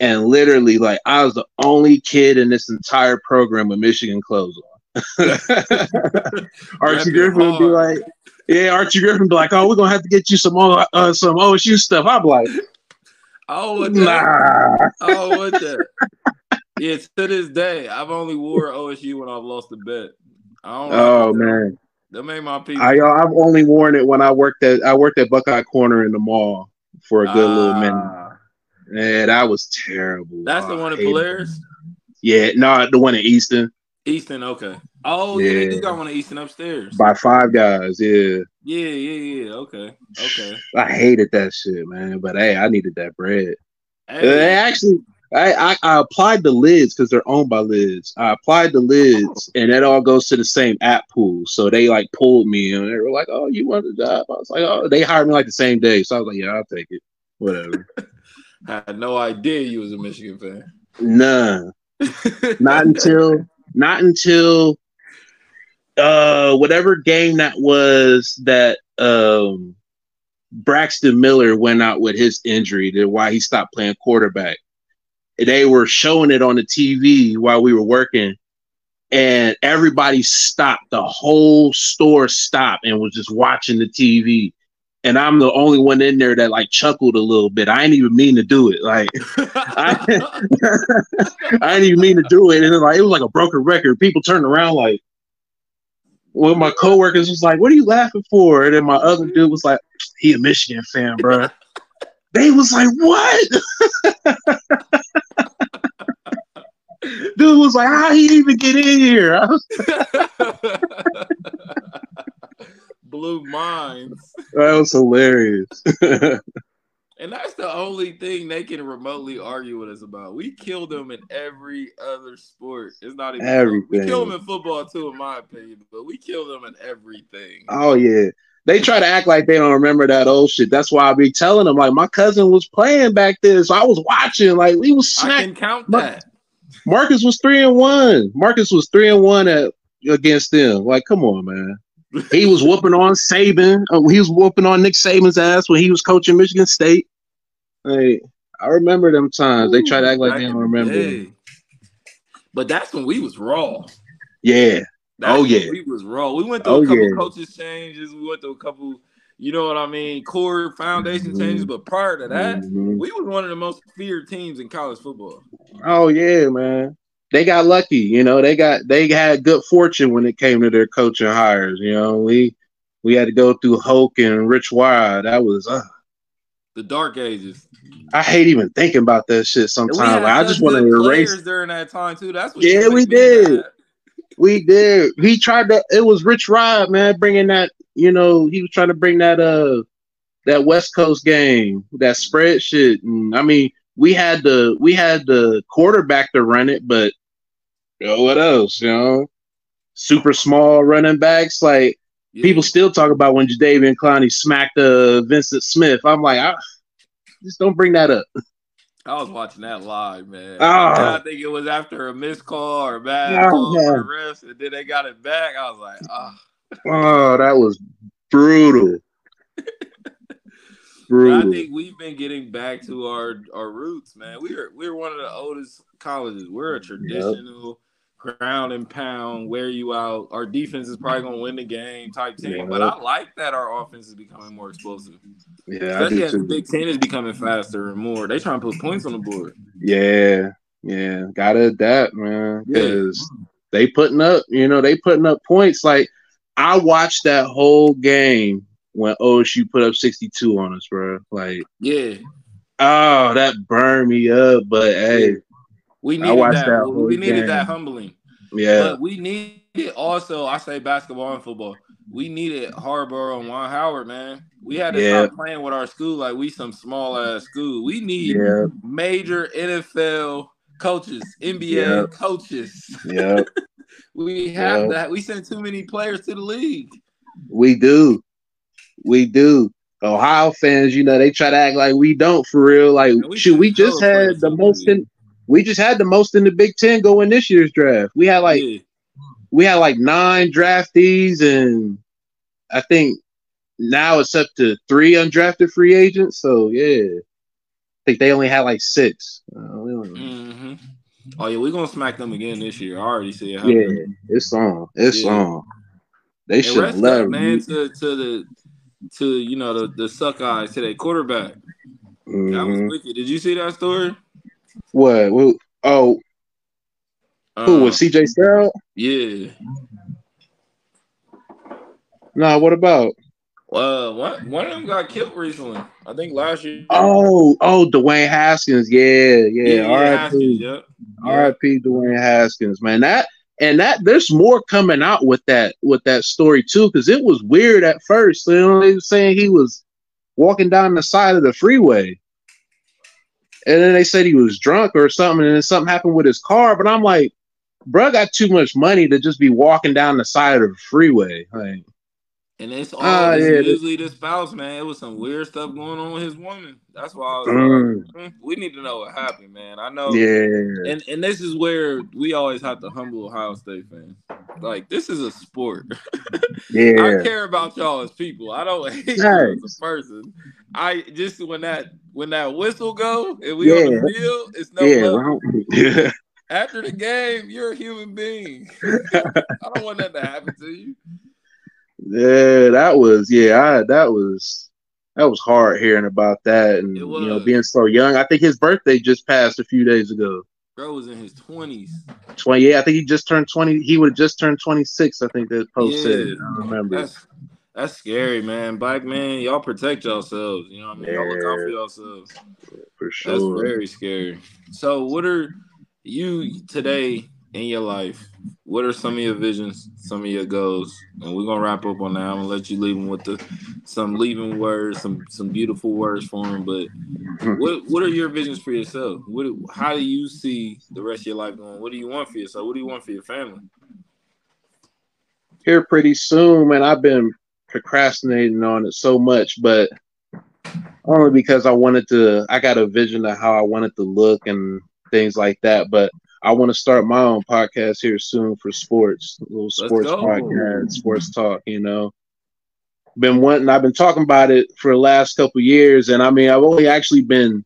And literally, like I was the only kid in this entire program with Michigan clothes on. (laughs) (laughs) Archie Griffin would be like, yeah, Archie Griffin be like, "Oh, we're gonna have to get you some uh, some OSU stuff." I'm like, "Oh, what nah. Oh, what the? (laughs) yeah, to this day, I've only wore OSU when I've lost a bet. I don't. Oh man, that made my people. I, I've only worn it when I worked at I worked at Buckeye Corner in the mall for a good uh, little minute. Ah. Yeah, that was terrible. That's oh, the one at Polaris. Yeah, no, the one in Easton. Easton, okay. Oh yeah, yeah they got one at Easton upstairs. By five guys, yeah. Yeah, yeah, yeah. Okay. Okay. (sighs) I hated that shit, man. But hey, I needed that bread. Hey. Uh, actually, I, I, I, applied the lids because they're owned by lids. I applied the lids, and that all goes to the same app pool. So they like pulled me, and they were like, "Oh, you want the job?" I was like, "Oh." They hired me like the same day, so I was like, "Yeah, I'll take it. Whatever." (laughs) I had no idea you was a Michigan fan. None. (laughs) Not until not until uh whatever game that was that um Braxton Miller went out with his injury, to why he stopped playing quarterback. They were showing it on the TV while we were working, and everybody stopped. The whole store stopped and was just watching the TV and I'm the only one in there that like chuckled a little bit. I didn't even mean to do it. Like I, (laughs) I didn't even mean to do it. And like it was like a broken record. People turned around like well, my coworkers was like, "What are you laughing for?" And then my other dude was like, "He a Michigan fan, bro." they was like, "What?" (laughs) dude was like, "How he even get in here?" (laughs) blew minds. That was hilarious. (laughs) and that's the only thing they can remotely argue with us about. We kill them in every other sport. It's not even everything. We kill them in football too, in my opinion, but we kill them in everything. Oh yeah. they try to act like they don't remember that old shit. That's why I be telling them like my cousin was playing back then, so I was watching. Like we was I can count that. Marcus was three and one. Marcus was three and one at against them. Like, come on, man. He was whooping on Saban. Uh, he was whooping on Nick Saban's ass when he was coaching Michigan State. Hey, I remember them times. they try to act like Back they don't remember. day. But that's when we was raw. Yeah, That's Oh, when yeah. we was raw. We went through Oh, a couple yeah. coaches changes. We went through a couple, you know what I mean, core foundation Mhm. changes. But prior to that, Mhm. we was one of the most feared teams in college football. Oh yeah, man. They got lucky, you know. They got they had good fortune when it came to their coaching hires. You know, we we had to go through Hoke and Rich Wire. That was uh, The dark ages. I hate even thinking about that shit. Sometimes like, I just want to erase. during that time too. That's what Yeah, we did. We did. He tried to. It was Rich Rod, man, bringing that. You know, he was trying to bring that uh that West Coast game, that spread shit. And I mean, we had the we had the quarterback to run it, but you know, what else? You know, super small running backs. Like Yeah. people still talk about when Jadeveon Clowney smacked uh Vincent Smith. I'm like, I, just don't bring that up. I was watching that live, man. Oh. I think it was after a missed call or a bad Oh, call yeah. for the refs, and then they got it back. I was like, ah. Oh, that was brutal. (laughs) But I think we've been getting back to our our roots, man. We're we're one of the oldest colleges. We're a traditional ground and pound, wear you out. Our defense is probably gonna win the game type team. Yep. But I like that our offense is becoming more explosive. Yeah, Especially as the. Big Ten is becoming faster and more. They trying to put points on the board. Yeah, yeah, gotta adapt, man. Yeah. Because they putting up, you know, they putting up points. Like I watched that whole game when OSU put up 62 on us, bro. Like, Yeah. oh, that burned me up. But hey, We needed that. that we needed game. that humbling. yeah, But we needed also, I say basketball and football. We needed Harbaugh and Juwan Howard, man. We had to Yeah. stop playing with our school like we some small ass school. We need yeah, major NFL coaches, NBA Yeah. coaches. yeah. (laughs) We have that. We send too many players to the league. We do, we do. Ohio fans, you know, they try to act like we don't for real. Like, shoot, we just had the most in. We just had the most in the Big Ten going this year's draft. We had like yeah. we had like nine draftees, and I think now it's up to three undrafted free agents. So yeah, I think they only had like six. Uh, we don't- hmm Oh yeah, we're gonna smack them again this year. I already see it yeah, it's on. It's Yeah. on. They And should love man, to to the to you know the the suck eyes today quarterback. That was Mhm. wicked. Did you see that story? What? Who- Oh, who Uh, was CJ Stroud? Yeah. No, what about? Uh, one one of them got killed recently. I think last year. Oh, oh, Dwayne Haskins. Yeah, yeah. R.I.P. R.I.P. Dwayne Haskins, man. That and that there's more coming out with that with that story too, because it was weird at first. You know, they were saying he was walking down the side of the freeway, and then they said he was drunk or something, and then something happened with his car. But I'm like, bro, got too much money to just be walking down the side of the freeway. Like, And it's all Ah, it's yeah, usually the spouse, man. It was some weird stuff going on with his woman. That's why I was Mm. like, mm, we need to know what happened, man. I know yeah, and and this is where we always have to humble Ohio State fans. Like this is a sport. yeah. (laughs) I yeah, care about y'all as people. I don't (laughs) hate you Right. as a person. I just when that when that whistle go and we on the field, it's no yeah, love. well, (laughs) yeah. After the game, you're a human being. I don't want that to happen to you. Yeah, that was yeah, I, that was that was hard hearing about that, and you know, being so young. I think his birthday just passed a few days ago. Bro was in his twenties. Twenty, yeah, I think he just turned twenty. He would have just turned twenty six. I think that post Yeah. said. I remember. That's that's scary, man. Black man, y'all protect yourselves. You know what I mean? Y'all look out for Yeah. yourselves. for sure. That's very scary. So, what are you today in your life? What are some of your visions, some of your goals? And we're gonna wrap up on that. I'm gonna let you leave them with the some leaving words, some some beautiful words for them. But (laughs) what what are your visions for yourself? What how do you see the rest of your life going? What do you want for yourself? What do you want for your family? Here pretty soon, man. I've been procrastinating on it so much, but only because I wanted to. I got a vision of how I wanted to look and things like that. But I want to start my own podcast here soon for sports, a little sports podcast, sports talk. You know, been wanting. I've been talking about it for the last couple years, and I mean, I've only actually been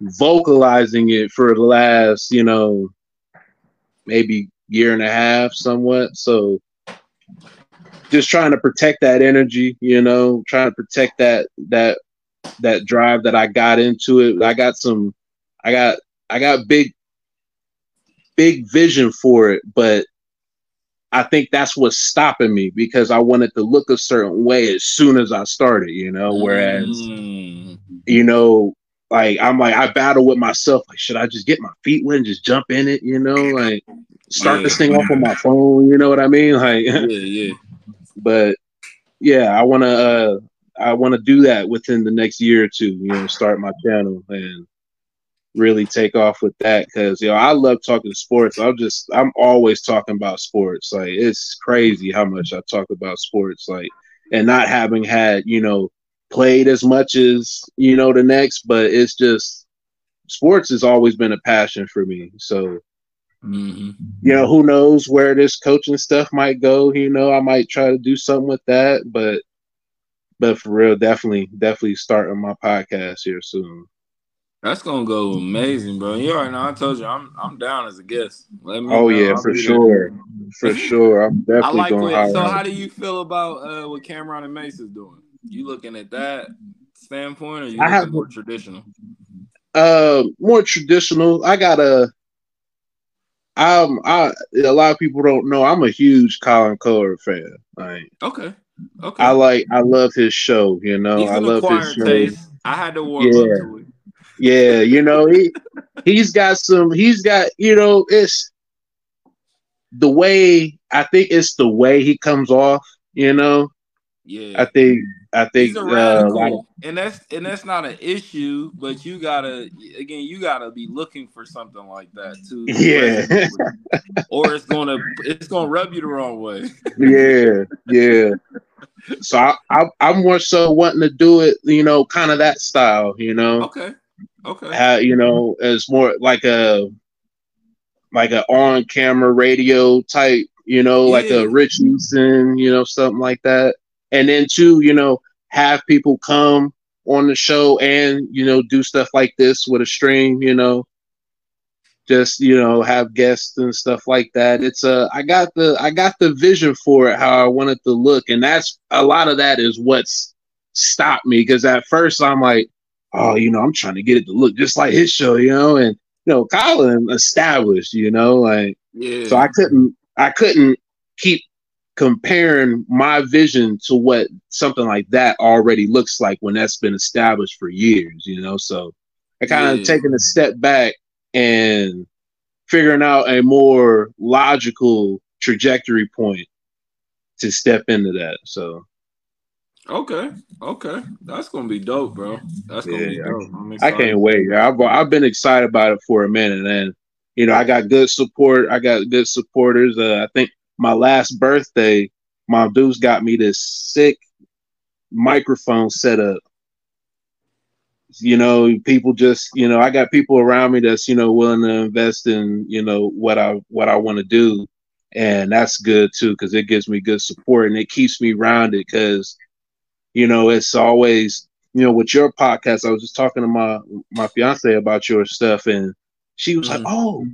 vocalizing it for the last, you know, maybe year and a half, somewhat. So just trying to protect that energy, you know, trying to protect that that that drive that I got into it. I got some I got I got big big vision for it, but I think that's what's stopping me because I wanted to look a certain way as soon as I started, you know, whereas mm. you know, like I'm like I battle with myself like should I just get my feet wet and just jump in it, you know, like start yeah. this thing off on my phone, you know what I mean? Like yeah, (laughs) yeah. But yeah, I want to uh I want to do that within the next year or two. You know, start my channel and really take off with that because you know I love talking sports. I'm just I'm always talking about sports. Like it's crazy how much I talk about sports. Like and not having had you know played as much as you know the next, but it's just sports has always been a passion for me. So Mm-hmm. You know, who knows where this coaching stuff might go? You know, I might try to do something with that, but but for real, definitely, definitely starting my podcast here soon. That's gonna go amazing, bro. You already know. I told you, I'm I'm down as a guest. Let me. Oh know. yeah, I'll for sure, for sure. I'm (laughs) definitely I like going. What, so, how do you feel about uh, what Cameron and Mase is doing? You looking at that standpoint, or you I have more traditional? Uh, more traditional. I got a I'm I a lot of people don't know I'm a huge Colin Cowherd fan. Like okay. Okay. I like I love his show, you know. I love his show. Taste. I had to warm yeah. up to it. Yeah, you know, he he's got some he's got, you know, it's the way I think it's the way he comes off, you know. Yeah. I think I think He's a radical, uh, and that's and that's not an issue, but you gotta again, you gotta be looking for something like that too. Yeah, (laughs) or it's gonna it's gonna rub you the wrong way. yeah, yeah. So I, I I'm more so wanting to do it, you know, kind of that style, you know. Okay. Okay. How, you know, it's more like a like a on camera radio type, you know, yeah. like a Rich Eisen, you know, something like that and then two, you know, have people come on the show and you know do stuff like this with a stream, you know, just you know have guests and stuff like that. It's a uh, I got the I got the vision for it how I wanted to look, and that's a lot of that is what's stopped me because at first I'm like, oh, you know, I'm trying to get it to look just like his show, you know, and you know, Colin established, you know, like yeah. so I couldn't I couldn't keep comparing my vision to what something like that already looks like when that's been established for years, you know. So I kind of yeah. taking a step back and figuring out a more logical trajectory point to step into that. So Okay, okay, that's gonna be dope, bro. That's gonna yeah, be dope. I can't wait. I've I've been excited about it for a minute, and you know I got good support. I got good supporters. Uh, I think my last birthday, my dudes got me this sick microphone setup. You know, people just, you know, I got people around me that's, you know, willing to invest in, you know, what I what I want to do. And that's good too, because it gives me good support and it keeps me rounded because, you know, it's always, you know, with your podcast, I was just talking to my my fiance about your stuff and she was mm-hmm. like, Oh,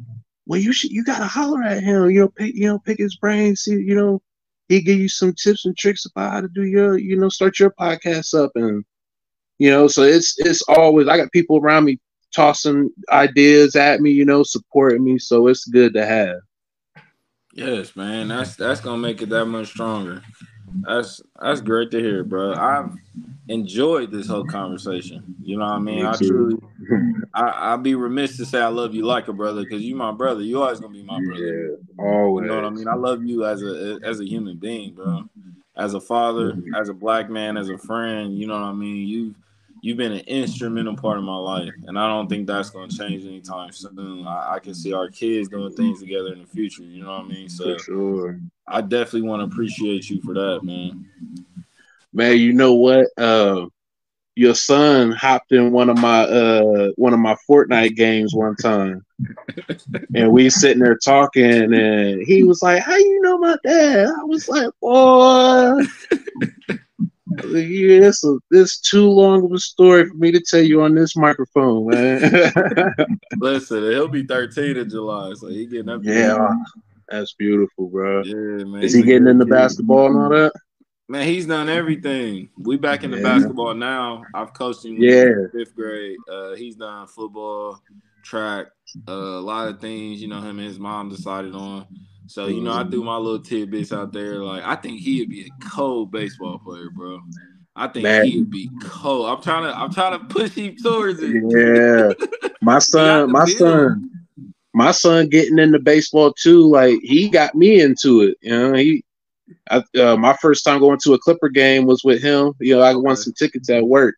well, you should you gotta holler at him. You know, pick you know, pick his brain. See, you know, he give you some tips and tricks about how to do your, you know, start your podcast up, and you know, so it's it's always I got people around me tossing ideas at me, you know, supporting me. So it's good to have. Yes, man. That's that's gonna make it that much stronger. That's that's great to hear, bro. I've enjoyed this whole conversation. You know what I mean? Me I truly, I I'd be remiss to say I love you like a brother because you my brother. You always gonna be my brother. Yeah, always. You know what I mean? I love you as a as a human being, bro. As a father, mm-hmm. as a black man, as a friend. You know what I mean? You you've been an instrumental part of my life, and I don't think that's going to change anytime soon. I, I, can see our kids doing things together in the future. You know what I mean? So, for sure. I definitely want to appreciate you for that, man. Man, you know what? Uh, your son hopped in one of my uh one of my Fortnite games one time, (laughs) and we sitting there talking, and he was like, "How you know my dad?" I was like, "Boy." (laughs) yeah, this is too long of a story for me to tell you on this microphone, man. (laughs) Listen, he'll be 13 in July, so he getting up. Yeah, that's beautiful, bro. Yeah, man. Is he getting into basketball and all that? Man, he's done everything. We back in the yeah. basketball now. I've coached him yeah. fifth grade. Uh, he's done football, track, uh, a lot of things. You know, him and his mom decided on. So you know, I threw my little tidbits out there. Like I think he'd be a cold baseball player, bro. I think Man. he'd be cold. I'm trying to, I'm trying (laughs) to push him towards it. Yeah, my (laughs) son, my son, my son getting into baseball too. Like he got me into it. You know, he I, uh, my first time going to a Clipper game was with him. You know, I won some tickets at work,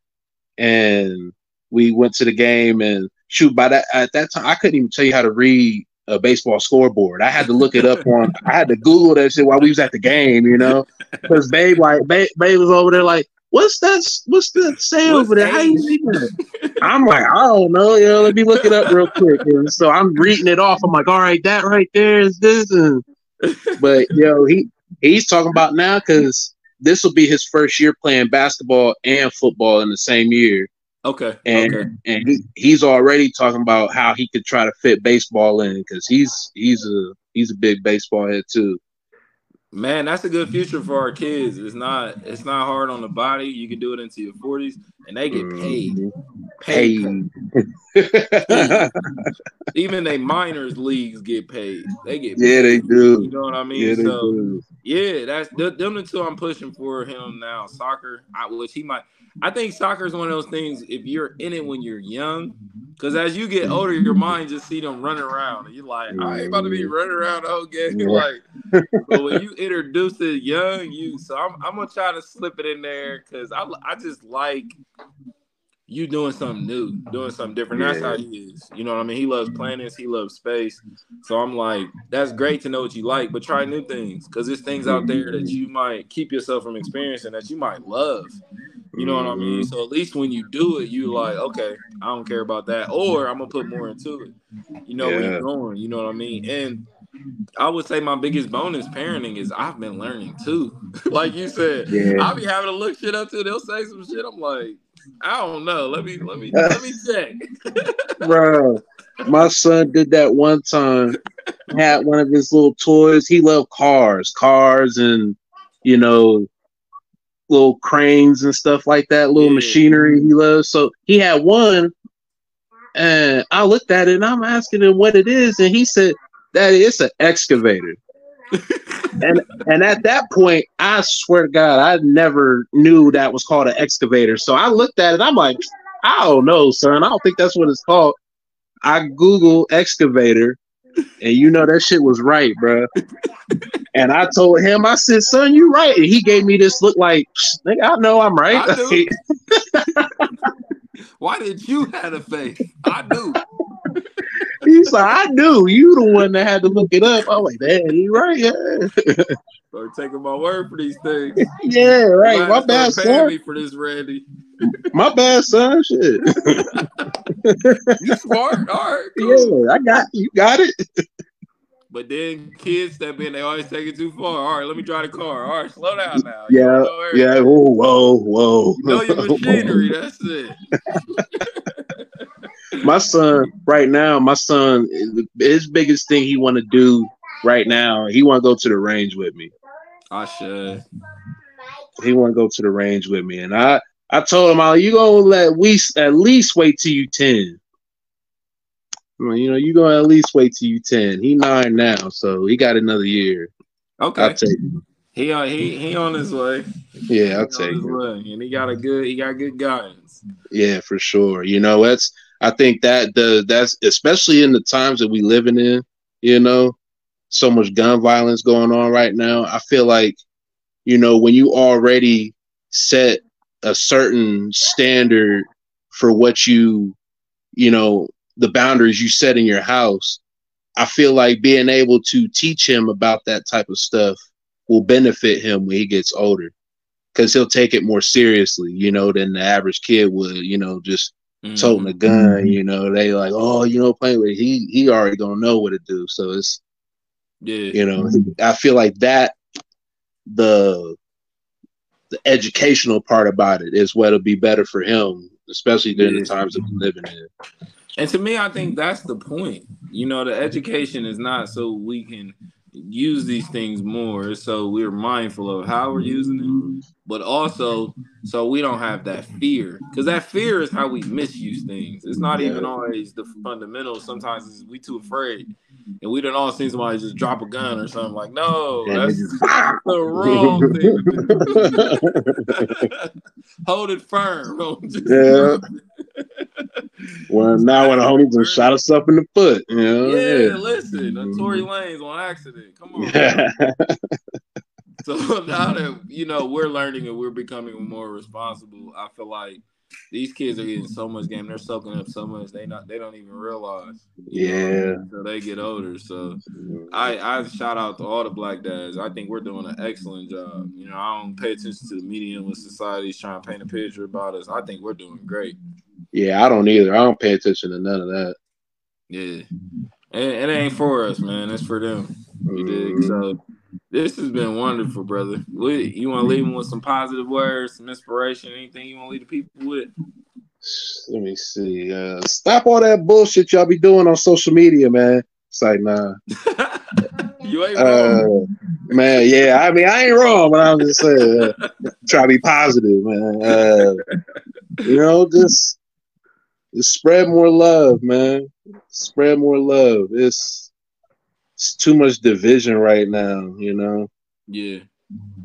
and we went to the game. And shoot, by that at that time, I couldn't even tell you how to read a baseball scoreboard. I had to look it up on. I had to Google that shit while we was at the game. You know, (laughs) because Babe like Babe, Babe was over there like. What's that? What's that say what's over there? How you? I'm like, I don't know. You know, let me look it up real quick. And so I'm reading it off. I'm like, all right, that right there is this. And (laughs) but yo, he he's talking about now because this will be his first year playing basketball and football in the same year. Okay. And okay. and he, he's already talking about how he could try to fit baseball in because he's he's a he's a big baseball head too. Man, that's a good future for our kids. It's not it's not hard on the body. You can do it into your forties, and they get paid. Mm-hmm. Paid. paid. (laughs) Even they minors leagues get paid. They get paid. yeah, they do. You know what I mean? Yeah, so do. yeah, that's them the two I'm pushing for him now. Soccer, I, which he might I think soccer is one of those things. If you're in it when you're young, mm-hmm. because as you get older, your mind just see them running around, and you're like, I ain't about to be running around the whole game. Like, (laughs) but when you introduce it young, you so I'm, I'm gonna try to slip it in there because I I just like you doing something new, doing something different. That's how he is. You know what I mean? He loves planets, he loves space. So I'm like, that's great to know what you like, but try new things because there's things out there that you might keep yourself from experiencing that you might love. You know what I mean? Mm-hmm. So at least when you do it, you like, okay, I don't care about that, or I'm gonna put more into it. You know yeah. where you're going. You know what I mean? And I would say my biggest bonus parenting is I've been learning too. (laughs) like you said, yeah. I'll be having to look shit up too. They'll say some shit. I'm like, I don't know. Let me let me let me (laughs) check. Bro, my son did that one time. Had one of his little toys. He loved cars, cars, and you know, little cranes and stuff like that, little yeah. machinery he loves. So he had one, and I looked at it and I'm asking him what it is, and he said that it's an excavator. (laughs) and and at that point, I swear to God, I never knew that was called an excavator. So I looked at it, I'm like, I don't know, son. I don't think that's what it's called. I Google excavator, and you know that shit was right, bro. and I told him, I said, son, you right. And he gave me this look like, I know I'm right. (laughs) Why did you have a face? I do. (laughs) He's like, I knew you the one that had to look it up. I'm like, damn, you right. Yeah. Start taking my word for these things. (laughs) yeah, right. My bad, son. Me for this, Randy. My bad, son. Shit. (laughs) you smart. All right. Cool. Yeah, I got you. Got it. But then kids step in, they always take it too far. All right, let me drive the car. All right, slow down now. Yeah, yeah. Whoa, whoa, whoa. You know your machinery. That's it. My son, right now, my son, his biggest thing he want to do right now, he want to go to the range with me. I should. He want to go to the range with me, and I, I told him, "I, you gonna let we at least wait till you ten. You know, you gonna at least wait till you ten. He nine now, so he got another year. Okay, I'll take him. He on he he on his way. Yeah, I'll take him. Way. And he got a good he got good guidance. Yeah, for sure. You know, that's I think that the that's especially in the times that we living in. You know, so much gun violence going on right now. I feel like, you know, when you already set a certain standard for what you, you know, the boundaries you set in your house, I feel like being able to teach him about that type of stuff will benefit him when he gets older. because he'll take it more seriously, you know, than the average kid would, you know, just Mhm. toting a gun, you know, they like, oh, you know, playing with he he already gonna know what to do. So it's Yeah. you know, I feel like that the the educational part about it is what'll be better for him, especially during the times that we're living in. And to me, I think that's the point. You know, the education is not so we can use these things more, so we're mindful of how we're using them, but also so we don't have that fear. Because that fear is how we misuse things. It's not even always the fundamentals. Sometimes we too afraid. And we don't all see somebody just drop a gun or something like, no, that's just- (laughs) the wrong thing. (laughs) (laughs) Hold it firm. Yeah. Well, now when a homie just shot himself in the foot, you know? Yeah, listen, uh, Tory. Lanez on accident. Come on. Yeah. (laughs) So now that you know we're learning and we're becoming more responsible, I feel like these kids are getting so much game. They're soaking up so much they not they don't even realize. know, Yeah. until they get older. So I I shout out to all the black dads. I think we're doing an excellent job. You know, I don't pay attention to the media and what society's trying to paint a picture about us. I think we're doing great. Yeah, I don't either. I don't pay attention to none of that. Yeah. And it ain't for us, man. It's for them. You dig? Mhm. So this has been wonderful, brother. You want to leave them with some positive words, some inspiration, anything you want to leave the people with? Let me see. Uh, stop all that bullshit y'all be doing on social media, man. It's like, nah. (laughs) you ain't wrong. Uh, man, yeah. I mean, I ain't wrong, but I'm just saying, uh, try to be positive, man. Uh, you know, just spread more love, man. Spread more love. It's it's too much division right now, you know, yeah,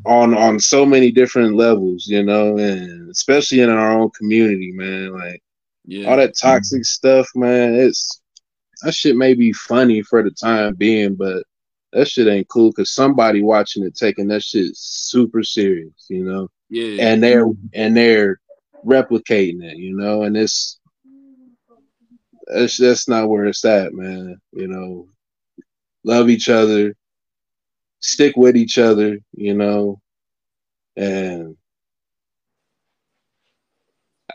on on so many different levels, you know, and especially in our own community, man. Like yeah, all that toxic stuff, man. It's that shit may be funny for the time being, but that shit ain't cool because somebody watching it taking that shit super serious, you know, yeah, and they're and they're replicating it, you know, and it's that's that's not where it's at, man. You know, love each other, stick with each other, you know, and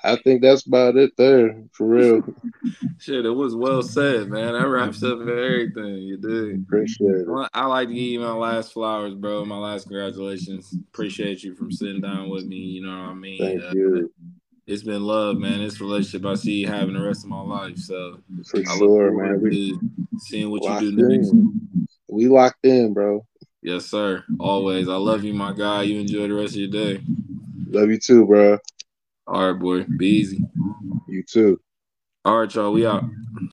I think that's about it there for real. (laughs) Shit, it was well said, man. That wraps up everything. You did. Appreciate it. I like to give you my last flowers, bro. My last congratulations. Appreciate you from sitting down with me. You know what I mean? Thank Uh, you. It's been love, man. This relationship I see you having the rest of my life. So For I sure, man. We seeing what you do next. in. We locked in, bro. Yes, sir. Always. I love you, my guy. You enjoy the rest of your day. Love you too, bro. All right, boy. Be easy. You too. All right, y'all. We out.